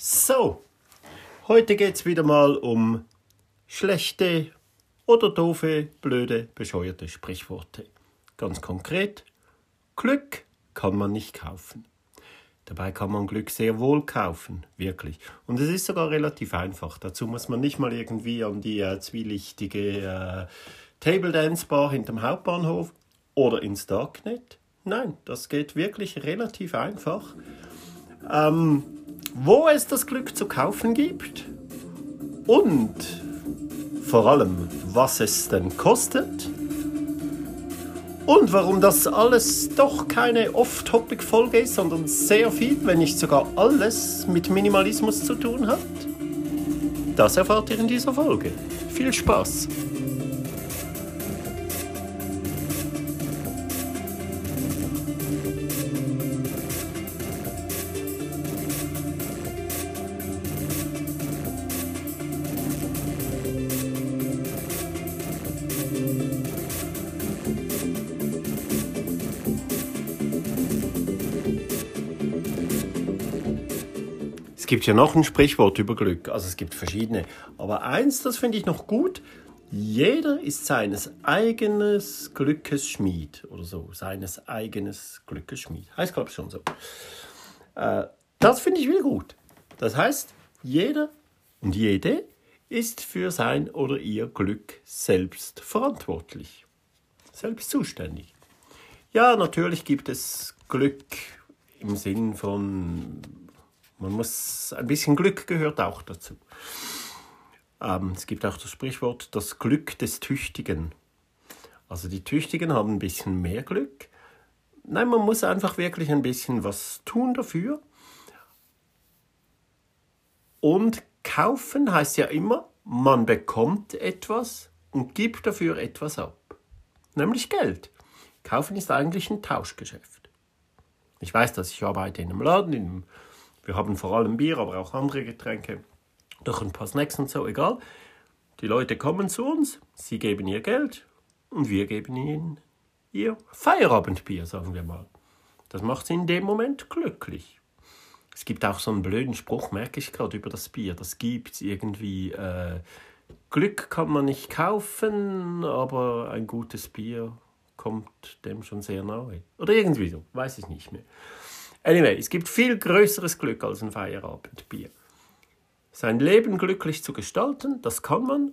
So, heute geht es wieder mal um schlechte oder doofe, blöde, bescheuerte Sprichworte. Ganz konkret, Glück kann man nicht kaufen. Dabei kann man Glück sehr wohl kaufen, wirklich. Und es ist sogar relativ einfach. Dazu muss man nicht mal irgendwie an die äh, zwielichtige äh, Table Dance Bar hinterm Hauptbahnhof oder ins Darknet. Nein, das geht wirklich relativ einfach. Ähm, wo es das Glück zu kaufen gibt und vor allem, was es denn kostet und warum das alles doch keine Off-Topic-Folge ist, sondern sehr viel, wenn nicht sogar alles mit Minimalismus zu tun hat, das erfahrt ihr in dieser Folge. Viel Spaß! Gibt ja noch ein Sprichwort über Glück, also es gibt verschiedene. Aber eins, das finde ich noch gut. Jeder ist seines eigenes Glückes Schmied oder so. Seines eigenes Glückes Schmied. Heißt, glaube ich, schon so. Äh, das finde ich wieder gut. Das heißt, jeder und jede ist für sein oder ihr Glück selbst verantwortlich. Selbst zuständig. Ja, natürlich gibt es Glück im Sinn von man muss, ein bisschen Glück gehört auch dazu. Ähm, es gibt auch das Sprichwort, das Glück des Tüchtigen. Also die Tüchtigen haben ein bisschen mehr Glück. Nein, man muss einfach wirklich ein bisschen was tun dafür. Und kaufen heißt ja immer, man bekommt etwas und gibt dafür etwas ab. Nämlich Geld. Kaufen ist eigentlich ein Tauschgeschäft. Ich weiß, dass ich arbeite in einem Laden, in einem wir haben vor allem Bier, aber auch andere Getränke, durch ein paar Snacks und so, egal. Die Leute kommen zu uns, sie geben ihr Geld und wir geben ihnen ihr Feierabendbier, sagen wir mal. Das macht sie in dem Moment glücklich. Es gibt auch so einen blöden Spruch, merke ich gerade über das Bier. Das gibt irgendwie. Äh, Glück kann man nicht kaufen, aber ein gutes Bier kommt dem schon sehr nahe. Oder irgendwie so, weiß ich nicht mehr. Anyway, es gibt viel größeres Glück als ein Feierabendbier. Sein Leben glücklich zu gestalten, das kann man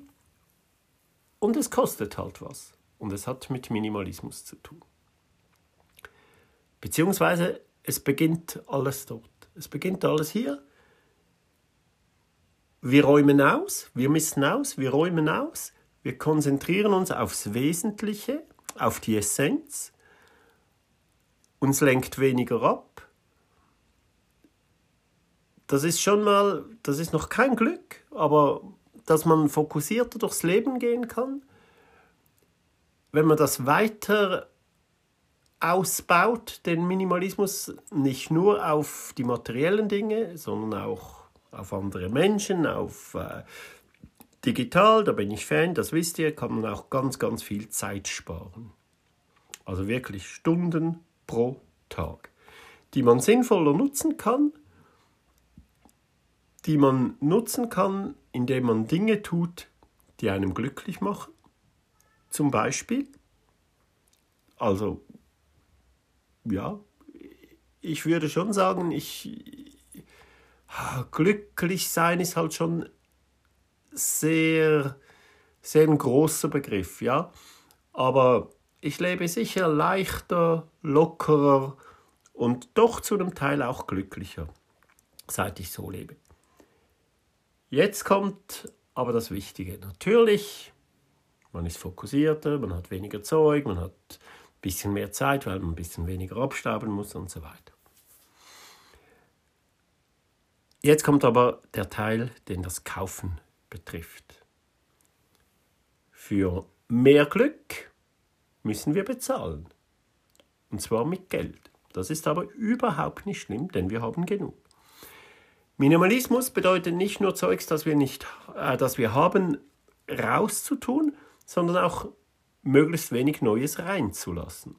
und es kostet halt was. Und es hat mit Minimalismus zu tun. Beziehungsweise es beginnt alles dort. Es beginnt alles hier. Wir räumen aus, wir missen aus, wir räumen aus, wir konzentrieren uns aufs Wesentliche, auf die Essenz. Uns lenkt weniger ab das ist schon mal, das ist noch kein Glück, aber dass man fokussierter durchs Leben gehen kann, wenn man das weiter ausbaut, den Minimalismus, nicht nur auf die materiellen Dinge, sondern auch auf andere Menschen, auf äh, digital, da bin ich Fan, das wisst ihr, kann man auch ganz, ganz viel Zeit sparen. Also wirklich Stunden pro Tag, die man sinnvoller nutzen kann die man nutzen kann, indem man Dinge tut, die einem glücklich machen. Zum Beispiel, also ja, ich würde schon sagen, ich glücklich sein ist halt schon sehr sehr ein großer Begriff, ja, aber ich lebe sicher leichter, lockerer und doch zu einem Teil auch glücklicher, seit ich so lebe. Jetzt kommt aber das Wichtige. Natürlich, man ist fokussierter, man hat weniger Zeug, man hat ein bisschen mehr Zeit, weil man ein bisschen weniger abstauben muss und so weiter. Jetzt kommt aber der Teil, den das Kaufen betrifft. Für mehr Glück müssen wir bezahlen. Und zwar mit Geld. Das ist aber überhaupt nicht schlimm, denn wir haben genug. Minimalismus bedeutet nicht nur Zeugs, das wir nicht, äh, das wir haben, rauszutun, sondern auch möglichst wenig Neues reinzulassen.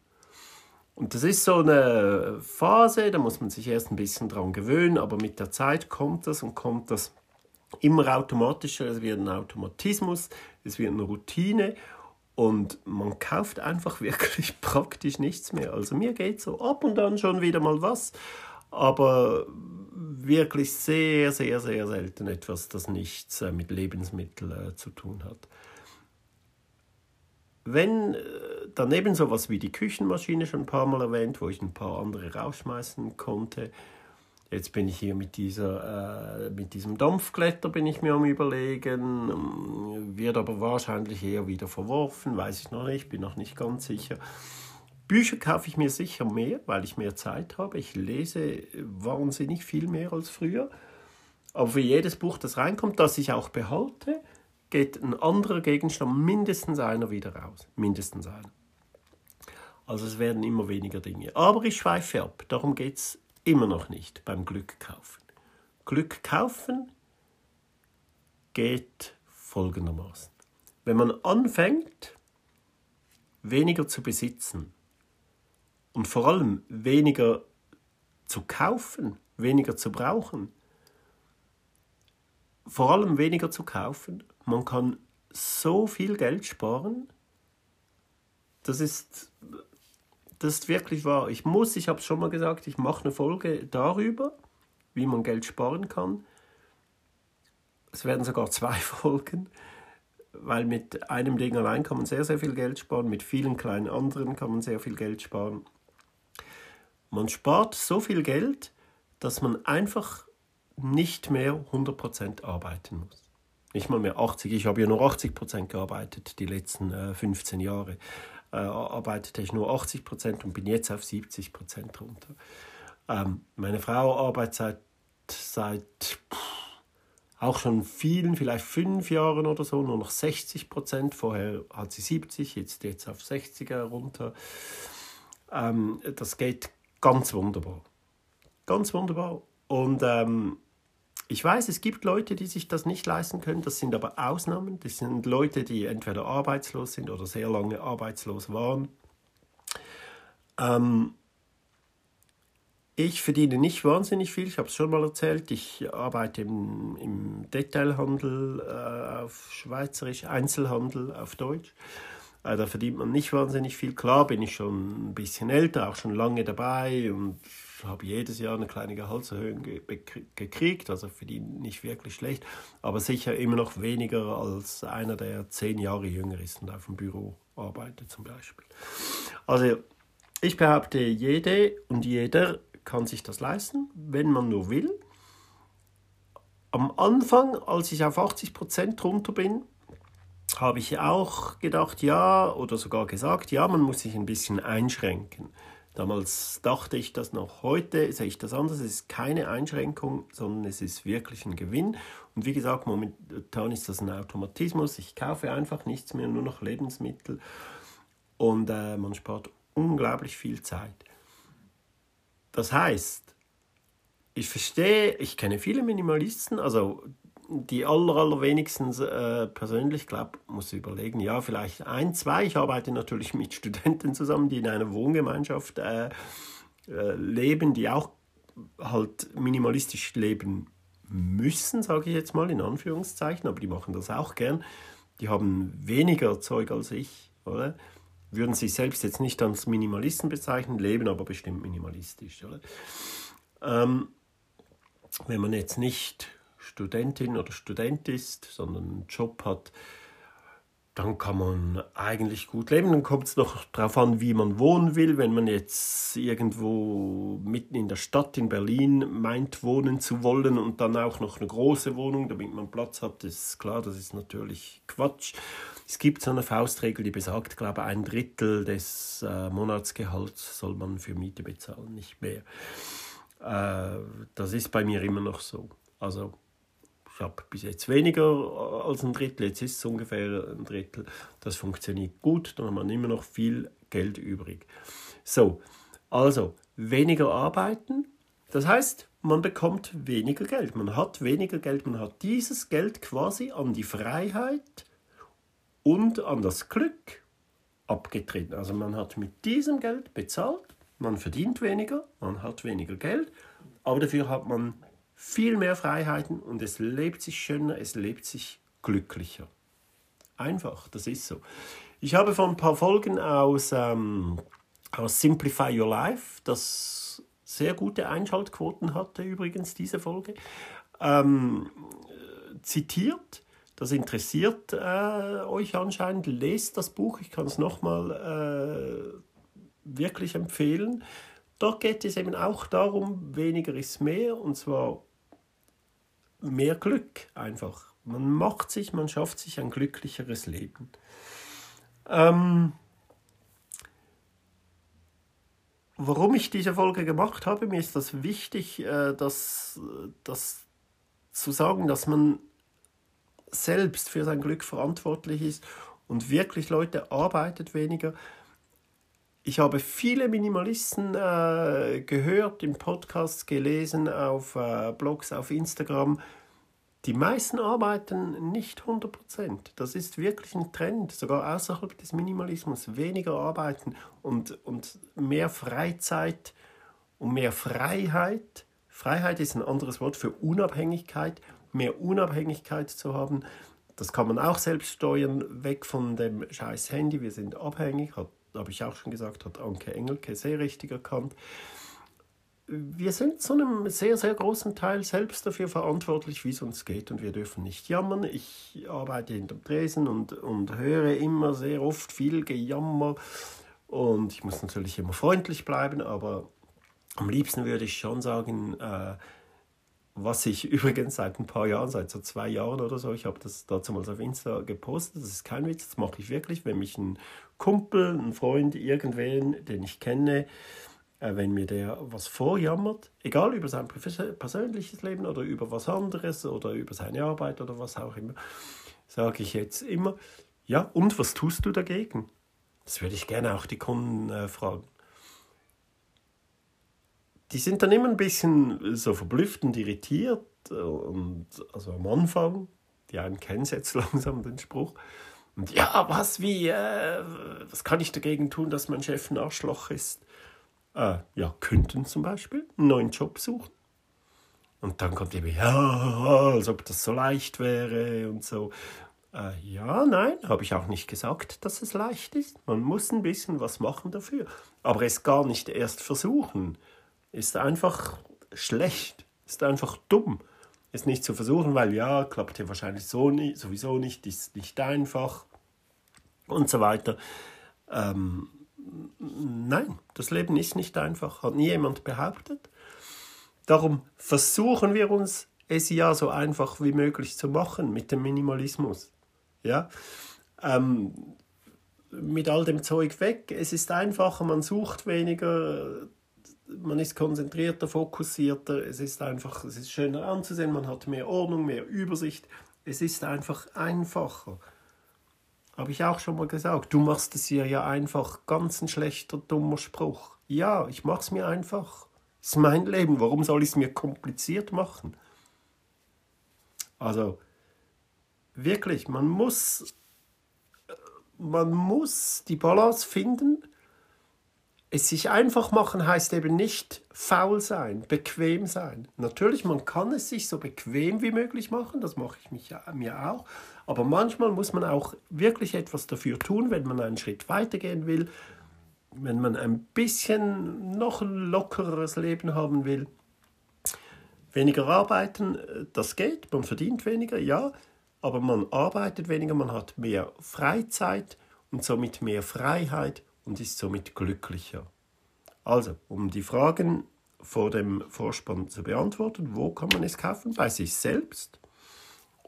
Und das ist so eine Phase, da muss man sich erst ein bisschen dran gewöhnen, aber mit der Zeit kommt das und kommt das immer automatischer. Es wird ein Automatismus, es wird eine Routine und man kauft einfach wirklich praktisch nichts mehr. Also mir geht so ab und an schon wieder mal was, aber wirklich sehr, sehr, sehr selten etwas, das nichts äh, mit Lebensmitteln äh, zu tun hat. Wenn äh, daneben sowas wie die Küchenmaschine schon ein paar Mal erwähnt, wo ich ein paar andere rausschmeißen konnte, Jetzt bin ich hier mit, dieser, äh, mit diesem Dampfkletter bin ich mir am überlegen, ähm, wird aber wahrscheinlich eher wieder verworfen, weiß ich noch nicht, bin noch nicht ganz sicher. Bücher kaufe ich mir sicher mehr, weil ich mehr Zeit habe. Ich lese wahnsinnig viel mehr als früher. Aber für jedes Buch, das reinkommt, das ich auch behalte, geht ein anderer Gegenstand, mindestens einer wieder raus. Mindestens einer. Also es werden immer weniger Dinge. Aber ich schweife ab. Darum geht es immer noch nicht beim Glück kaufen. Glück kaufen geht folgendermaßen. Wenn man anfängt, weniger zu besitzen und vor allem weniger zu kaufen, weniger zu brauchen, vor allem weniger zu kaufen, man kann so viel Geld sparen, das ist das ist wirklich wahr. Ich muss, ich habe es schon mal gesagt, ich mache eine Folge darüber, wie man Geld sparen kann. Es werden sogar zwei Folgen, weil mit einem Ding allein kann man sehr, sehr viel Geld sparen, mit vielen kleinen anderen kann man sehr viel Geld sparen. Man spart so viel Geld, dass man einfach nicht mehr 100% arbeiten muss. Nicht mal mehr 80, ich habe ja nur 80% gearbeitet die letzten äh, 15 Jahre äh, arbeitete ich nur 80 Prozent und bin jetzt auf 70 Prozent runter. Ähm, meine Frau arbeitet seit, seit auch schon vielen, vielleicht fünf Jahren oder so, nur noch 60 Prozent. Vorher hat sie 70, jetzt jetzt auf 60er runter. Ähm, das geht ganz wunderbar. Ganz wunderbar. Und ähm, ich weiß, es gibt Leute, die sich das nicht leisten können, das sind aber Ausnahmen. Das sind Leute, die entweder arbeitslos sind oder sehr lange arbeitslos waren. Ähm, ich verdiene nicht wahnsinnig viel, ich habe es schon mal erzählt. Ich arbeite im, im Detailhandel äh, auf Schweizerisch, Einzelhandel auf Deutsch. Äh, da verdient man nicht wahnsinnig viel. Klar bin ich schon ein bisschen älter, auch schon lange dabei und habe jedes Jahr eine kleine Gehaltserhöhung ge gekriegt, also für die nicht wirklich schlecht, aber sicher immer noch weniger als einer, der zehn Jahre jünger ist und auf dem Büro arbeitet zum Beispiel. Also ich behaupte, jede und jeder kann sich das leisten, wenn man nur will. Am Anfang, als ich auf 80 Prozent runter bin, habe ich auch gedacht, ja, oder sogar gesagt, ja, man muss sich ein bisschen einschränken. Damals dachte ich das noch, heute sehe ich das anders. Es ist keine Einschränkung, sondern es ist wirklich ein Gewinn. Und wie gesagt, momentan ist das ein Automatismus. Ich kaufe einfach nichts mehr, nur noch Lebensmittel. Und äh, man spart unglaublich viel Zeit. Das heißt, ich verstehe, ich kenne viele Minimalisten, also die aller, allerwenigsten äh, persönlich, glaube muss überlegen, ja, vielleicht ein, zwei. Ich arbeite natürlich mit Studenten zusammen, die in einer Wohngemeinschaft äh, äh, leben, die auch halt minimalistisch leben müssen, sage ich jetzt mal in Anführungszeichen, aber die machen das auch gern. Die haben weniger Zeug als ich, oder? Würden sich selbst jetzt nicht als Minimalisten bezeichnen, leben aber bestimmt minimalistisch, oder? Ähm, wenn man jetzt nicht Studentin oder Student ist, sondern einen Job hat, dann kann man eigentlich gut leben. Dann kommt es noch darauf an, wie man wohnen will. Wenn man jetzt irgendwo mitten in der Stadt in Berlin meint, wohnen zu wollen und dann auch noch eine große Wohnung, damit man Platz hat, ist klar, das ist natürlich Quatsch. Es gibt so eine Faustregel, die besagt, glaube ich, ein Drittel des äh, Monatsgehalts soll man für Miete bezahlen, nicht mehr. Äh, das ist bei mir immer noch so. Also ich habe bis jetzt weniger als ein Drittel, jetzt ist es ungefähr ein Drittel. Das funktioniert gut, dann hat man immer noch viel Geld übrig. So, also weniger arbeiten, das heißt, man bekommt weniger Geld. Man hat weniger Geld, man hat dieses Geld quasi an die Freiheit und an das Glück abgetreten. Also man hat mit diesem Geld bezahlt Man verdient weniger, man hat weniger Geld, aber dafür hat man viel mehr Freiheiten und es lebt sich schöner, es lebt sich glücklicher. Einfach, das ist so. Ich habe vor ein paar Folgen aus, ähm, aus Simplify Your Life, das sehr gute Einschaltquoten hatte übrigens, diese Folge, ähm, zitiert. Das interessiert äh, euch anscheinend. Lest das Buch, ich kann es nochmal äh, wirklich empfehlen. Dort geht es eben auch darum, weniger ist mehr und zwar mehr Glück einfach. Man macht sich, man schafft sich ein glücklicheres Leben. Ähm, warum ich diese Folge gemacht habe, mir ist das wichtig, äh, das, das zu sagen, dass man selbst für sein Glück verantwortlich ist und wirklich Leute arbeitet weniger. Ich habe viele Minimalisten äh, gehört, im Podcast gelesen, auf äh, Blogs, auf Instagram. Die meisten arbeiten nicht 100%. Das ist wirklich ein Trend, sogar außerhalb des Minimalismus. Weniger arbeiten und, und mehr Freizeit und mehr Freiheit. Freiheit ist ein anderes Wort für Unabhängigkeit. Mehr Unabhängigkeit zu haben. Das kann man auch selbst steuern, weg von dem scheiß Handy. Wir sind abhängig, hat habe ich auch schon gesagt, hat Anke Engelke sehr richtig erkannt. Wir sind zu einem sehr, sehr großen Teil selbst dafür verantwortlich, wie es uns geht und wir dürfen nicht jammern. Ich arbeite hinterm Tresen und, und höre immer sehr oft viel Gejammer und ich muss natürlich immer freundlich bleiben, aber am liebsten würde ich schon sagen, äh, was ich übrigens seit ein paar Jahren, seit so zwei Jahren oder so, ich habe das dazu mal auf Insta gepostet, das ist kein Witz, das mache ich wirklich, wenn mich ein Kumpel, ein Freund, irgendwen, den ich kenne, äh, wenn mir der was vorjammert, egal über sein persönliches Leben oder über was anderes oder über seine Arbeit oder was auch immer, sage ich jetzt immer, ja, und was tust du dagegen? Das würde ich gerne auch die Kunden äh, fragen die sind dann immer ein bisschen so verblüfft und irritiert. Und also am Anfang, die einen kennen jetzt langsam den Spruch. Und ja, was, wie, äh, was kann ich dagegen tun, dass mein Chef ein Arschloch ist? Äh, ja, könnten zum Beispiel einen neuen Job suchen. Und dann kommt eben, ja, als ob das so leicht wäre und so. Äh, ja, nein, habe ich auch nicht gesagt, dass es leicht ist. Man muss ein bisschen was machen dafür. Aber es gar nicht erst versuchen ist einfach schlecht, ist einfach dumm. Ist nicht zu versuchen, weil ja, klappt ja wahrscheinlich so nie, sowieso nicht, ist nicht einfach und so weiter. Ähm, nein, das Leben ist nicht einfach, hat nie jemand behauptet. Darum versuchen wir uns es ja so einfach wie möglich zu machen mit dem Minimalismus. Ja? Ähm, mit all dem Zeug weg. Es ist einfacher, man sucht weniger, man ist konzentrierter, fokussierter, es ist einfach, es ist schöner anzusehen, man hat mehr Ordnung, mehr Übersicht, es ist einfach einfacher. Habe ich auch schon mal gesagt, du machst es hier ja einfach, ganz ein schlechter, dummer Spruch. Ja, ich mache es mir einfach. Es ist mein Leben, warum soll ich es mir kompliziert machen? Also, wirklich, man muss, man muss die Balance finden es sich einfach machen heißt eben nicht faul sein, bequem sein. Natürlich, man kann es sich so bequem wie möglich machen, das mache ich mich, mir auch. Aber manchmal muss man auch wirklich etwas dafür tun, wenn man einen Schritt weitergehen will, wenn man ein bisschen noch ein lockeres Leben haben will. Weniger arbeiten, das geht, man verdient weniger, ja, aber man arbeitet weniger, man hat mehr Freizeit und somit mehr Freiheit und ist somit glücklicher. Also, um die Fragen vor dem Vorspann zu beantworten, wo kann man es kaufen? Bei sich selbst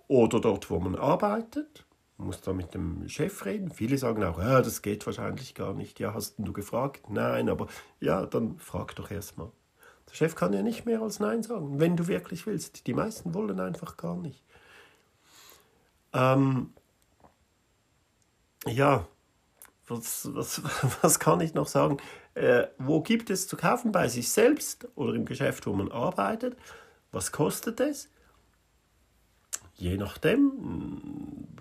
oder dort, wo man arbeitet. Man muss da mit dem Chef reden. Viele sagen auch, ja, das geht wahrscheinlich gar nicht. Ja, hast du gefragt? Nein, aber ja, dann frag doch erstmal. Der Chef kann ja nicht mehr als Nein sagen, wenn du wirklich willst. Die meisten wollen einfach gar nicht. Ähm, ja, was, was, was kann ich noch sagen? Äh, wo gibt es zu kaufen? Bei sich selbst oder im Geschäft, wo man arbeitet? Was kostet es? Je nachdem, ein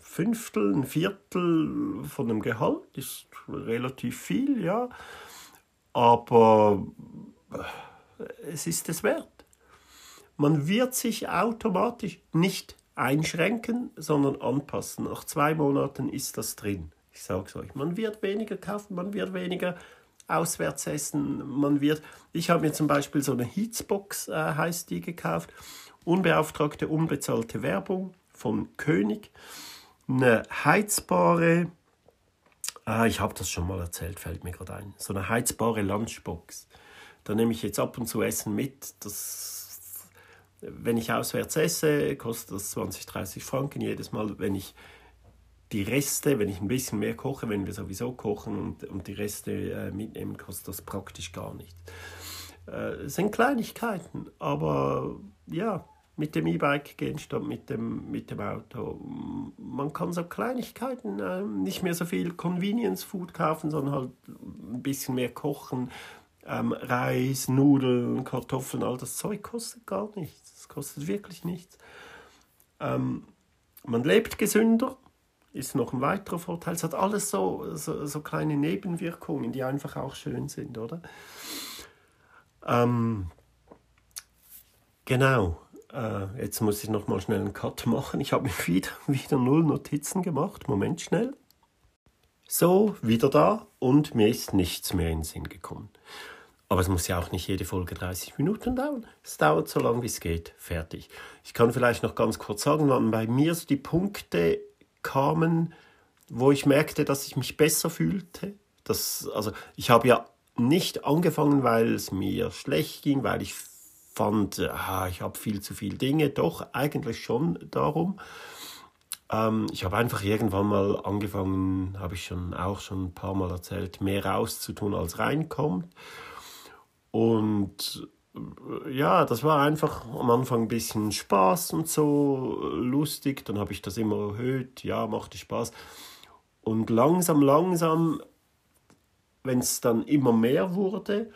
Fünftel, ein Viertel von dem Gehalt ist relativ viel, ja. aber es ist es wert. Man wird sich automatisch nicht einschränken, sondern anpassen. Nach zwei Monaten ist das drin. Ich sage es euch. Man wird weniger kaufen, man wird weniger auswärts essen. Man wird. Ich habe mir zum Beispiel so eine Heatsbox, äh, heißt die, gekauft. Unbeauftragte, unbezahlte Werbung von König. Eine heizbare. Ah, ich habe das schon mal erzählt, fällt mir gerade ein. So eine heizbare Lunchbox. Da nehme ich jetzt ab und zu Essen mit. Das, wenn ich auswärts esse, kostet das 20, 30 Franken jedes Mal. Wenn ich die Reste, wenn ich ein bisschen mehr koche, wenn wir sowieso kochen und, und die Reste äh, mitnehmen, kostet das praktisch gar nichts. Äh, sind Kleinigkeiten, aber ja, mit dem E-Bike gehen statt mit dem, mit dem Auto. Man kann so Kleinigkeiten, äh, nicht mehr so viel Convenience Food kaufen, sondern halt ein bisschen mehr kochen. Ähm, Reis, Nudeln, Kartoffeln, all das Zeug kostet gar nichts. Es kostet wirklich nichts. Ähm, man lebt gesünder, ist noch ein weiterer Vorteil. Es hat alles so, so, so kleine Nebenwirkungen, die einfach auch schön sind, oder? Ähm, genau. Äh, jetzt muss ich noch mal schnell einen Cut machen. Ich habe mir wieder, wieder null Notizen gemacht. Moment schnell. So, wieder da und mir ist nichts mehr in den Sinn gekommen. Aber es muss ja auch nicht jede Folge 30 Minuten dauern. Es dauert so lange, wie es geht. Fertig. Ich kann vielleicht noch ganz kurz sagen, wann bei mir so die Punkte kamen, wo ich merkte, dass ich mich besser fühlte. Das, also ich habe ja nicht angefangen, weil es mir schlecht ging, weil ich fand, ah, ich habe viel zu viele Dinge. Doch, eigentlich schon darum. Ähm, ich habe einfach irgendwann mal angefangen, habe ich schon auch schon ein paar Mal erzählt, mehr rauszutun, als reinkommt. Und ja, das war einfach am Anfang ein bisschen Spaß und so lustig. Dann habe ich das immer erhöht. Ja, machte Spaß. Und langsam, langsam, wenn es dann immer mehr wurde,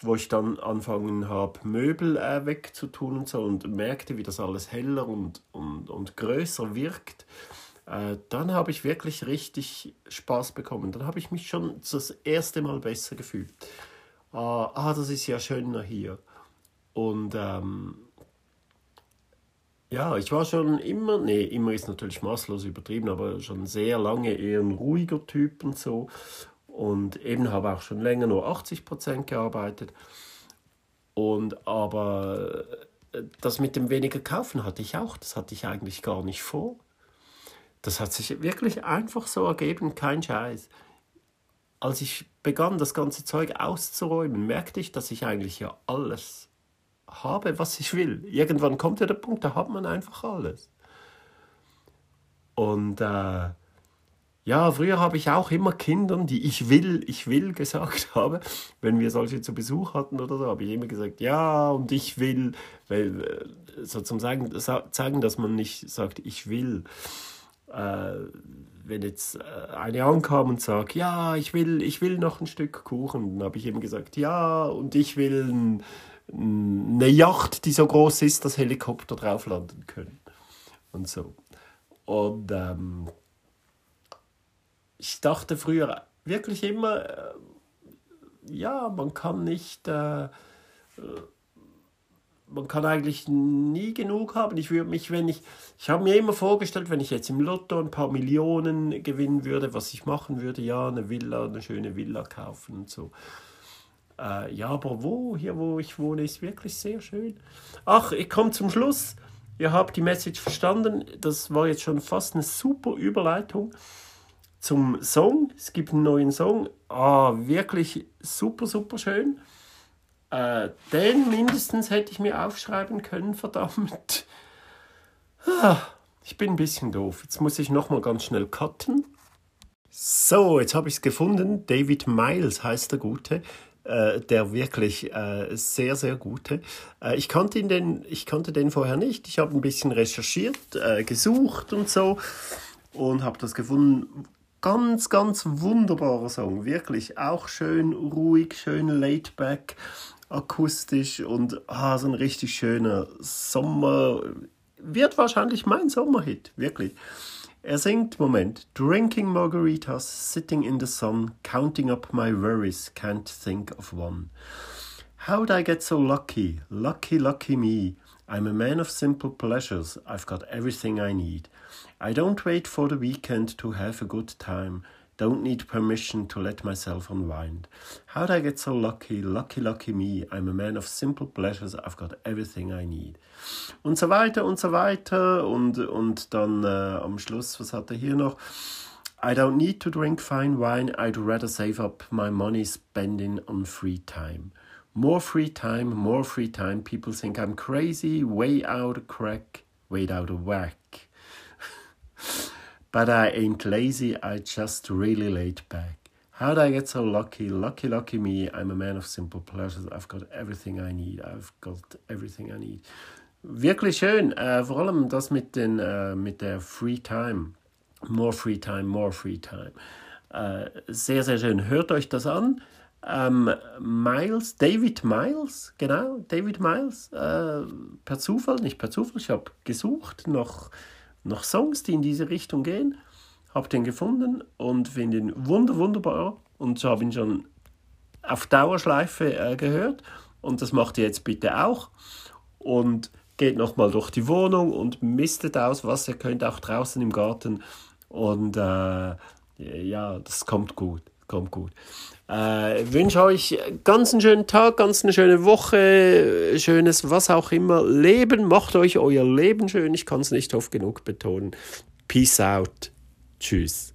wo ich dann anfangen habe, Möbel äh, wegzutun und so und merkte, wie das alles heller und, und, und größer wirkt, äh, dann habe ich wirklich richtig Spaß bekommen. Dann habe ich mich schon das erste Mal besser gefühlt. Ah, ah das ist ja schöner hier. Und ähm, ja, ich war schon immer, nee, immer ist natürlich maßlos übertrieben, aber schon sehr lange eher ein ruhiger Typ und so. Und eben habe auch schon länger nur 80 Prozent gearbeitet. Und aber äh, das mit dem weniger kaufen hatte ich auch, das hatte ich eigentlich gar nicht vor. Das hat sich wirklich einfach so ergeben, kein Scheiß. Als ich begann, das ganze Zeug auszuräumen, merkte ich, dass ich eigentlich ja alles habe, was ich will. Irgendwann kommt ja der Punkt, da hat man einfach alles. Und äh, ja, früher habe ich auch immer Kindern, die ich will, ich will gesagt habe, wenn wir solche zu Besuch hatten oder so, habe ich immer gesagt, ja, und ich will, weil äh, so zum sagen, zeigen, dass man nicht sagt, ich will. Äh, wenn jetzt äh, eine ankam und sagt, ja, ich will, ich will noch ein Stück Kuchen, dann habe ich eben gesagt, ja, und ich will ein, eine Yacht, die so groß ist, dass Helikopter drauf landen können. Und so. Und ähm, ich dachte früher wirklich immer, äh, ja, man kann nicht, äh, äh, man kann eigentlich nie genug haben. Ich würde mich, wenn ich, ich habe mir immer vorgestellt, wenn ich jetzt im Lotto ein paar Millionen gewinnen würde, was ich machen würde, ja, eine Villa, eine schöne Villa kaufen und so. Äh, ja, aber wo? Hier, wo ich wohne, ist wirklich sehr schön. Ach, ich komme zum Schluss. Ihr habt die Message verstanden. Das war jetzt schon fast eine super Überleitung zum Song. Es gibt einen neuen Song. Ah, wirklich super, super schön. Äh, den mindestens hätte ich mir aufschreiben können, verdammt. Ah, ich bin ein bisschen doof. Jetzt muss ich nochmal ganz schnell cutten. So, jetzt habe ich es gefunden. David Miles heißt der Gute. Äh, der wirklich äh, sehr, sehr gute. Äh, ich, kannte ihn den, ich kannte den vorher nicht. Ich habe ein bisschen recherchiert, äh, gesucht und so und habe das gefunden. Ganz, ganz wunderbarer Song, wirklich. Auch schön ruhig, schön laid back, akustisch und ah, so ein richtig schöner Sommer. Wird wahrscheinlich mein Sommerhit, wirklich. Er singt, Moment, Drinking margaritas, sitting in the sun, counting up my worries, can't think of one. How'd I get so lucky? Lucky, lucky me. I'm a man of simple pleasures. I've got everything I need. I don't wait for the weekend to have a good time. Don't need permission to let myself unwind. How'd I get so lucky? Lucky, lucky me. I'm a man of simple pleasures. I've got everything I need. Und so weiter und so weiter. Und, und dann äh, am Schluss, was hat er hier noch? I don't need to drink fine wine. I'd rather save up my money spending on free time. More free time, more free time. People think I'm crazy, way out of crack, way out of whack. but I ain't lazy, I just really laid back. How'd I get so lucky? Lucky, lucky me. I'm a man of simple pleasures. I've got everything I need. I've got everything I need. Wirklich schön. Äh, vor allem das mit, den, äh, mit der Free Time. More Free Time, more Free Time. Äh, sehr, sehr schön. Hört euch das an. Ähm, Miles, David Miles, genau, David Miles, äh, per Zufall, nicht per Zufall, ich habe gesucht nach, nach Songs, die in diese Richtung gehen, habe den gefunden und finde ihn wunder, wunderbar. Und so habe ihn schon auf Dauerschleife äh, gehört. Und das macht ihr jetzt bitte auch. Und geht nochmal durch die Wohnung und mistet aus, was ihr könnt, auch draußen im Garten. Und äh, ja, das kommt gut kommt gut. Äh, wünsche euch ganz einen schönen Tag, ganz eine schöne Woche, schönes was auch immer. Leben, macht euch euer Leben schön. Ich kann es nicht oft genug betonen. Peace out. Tschüss.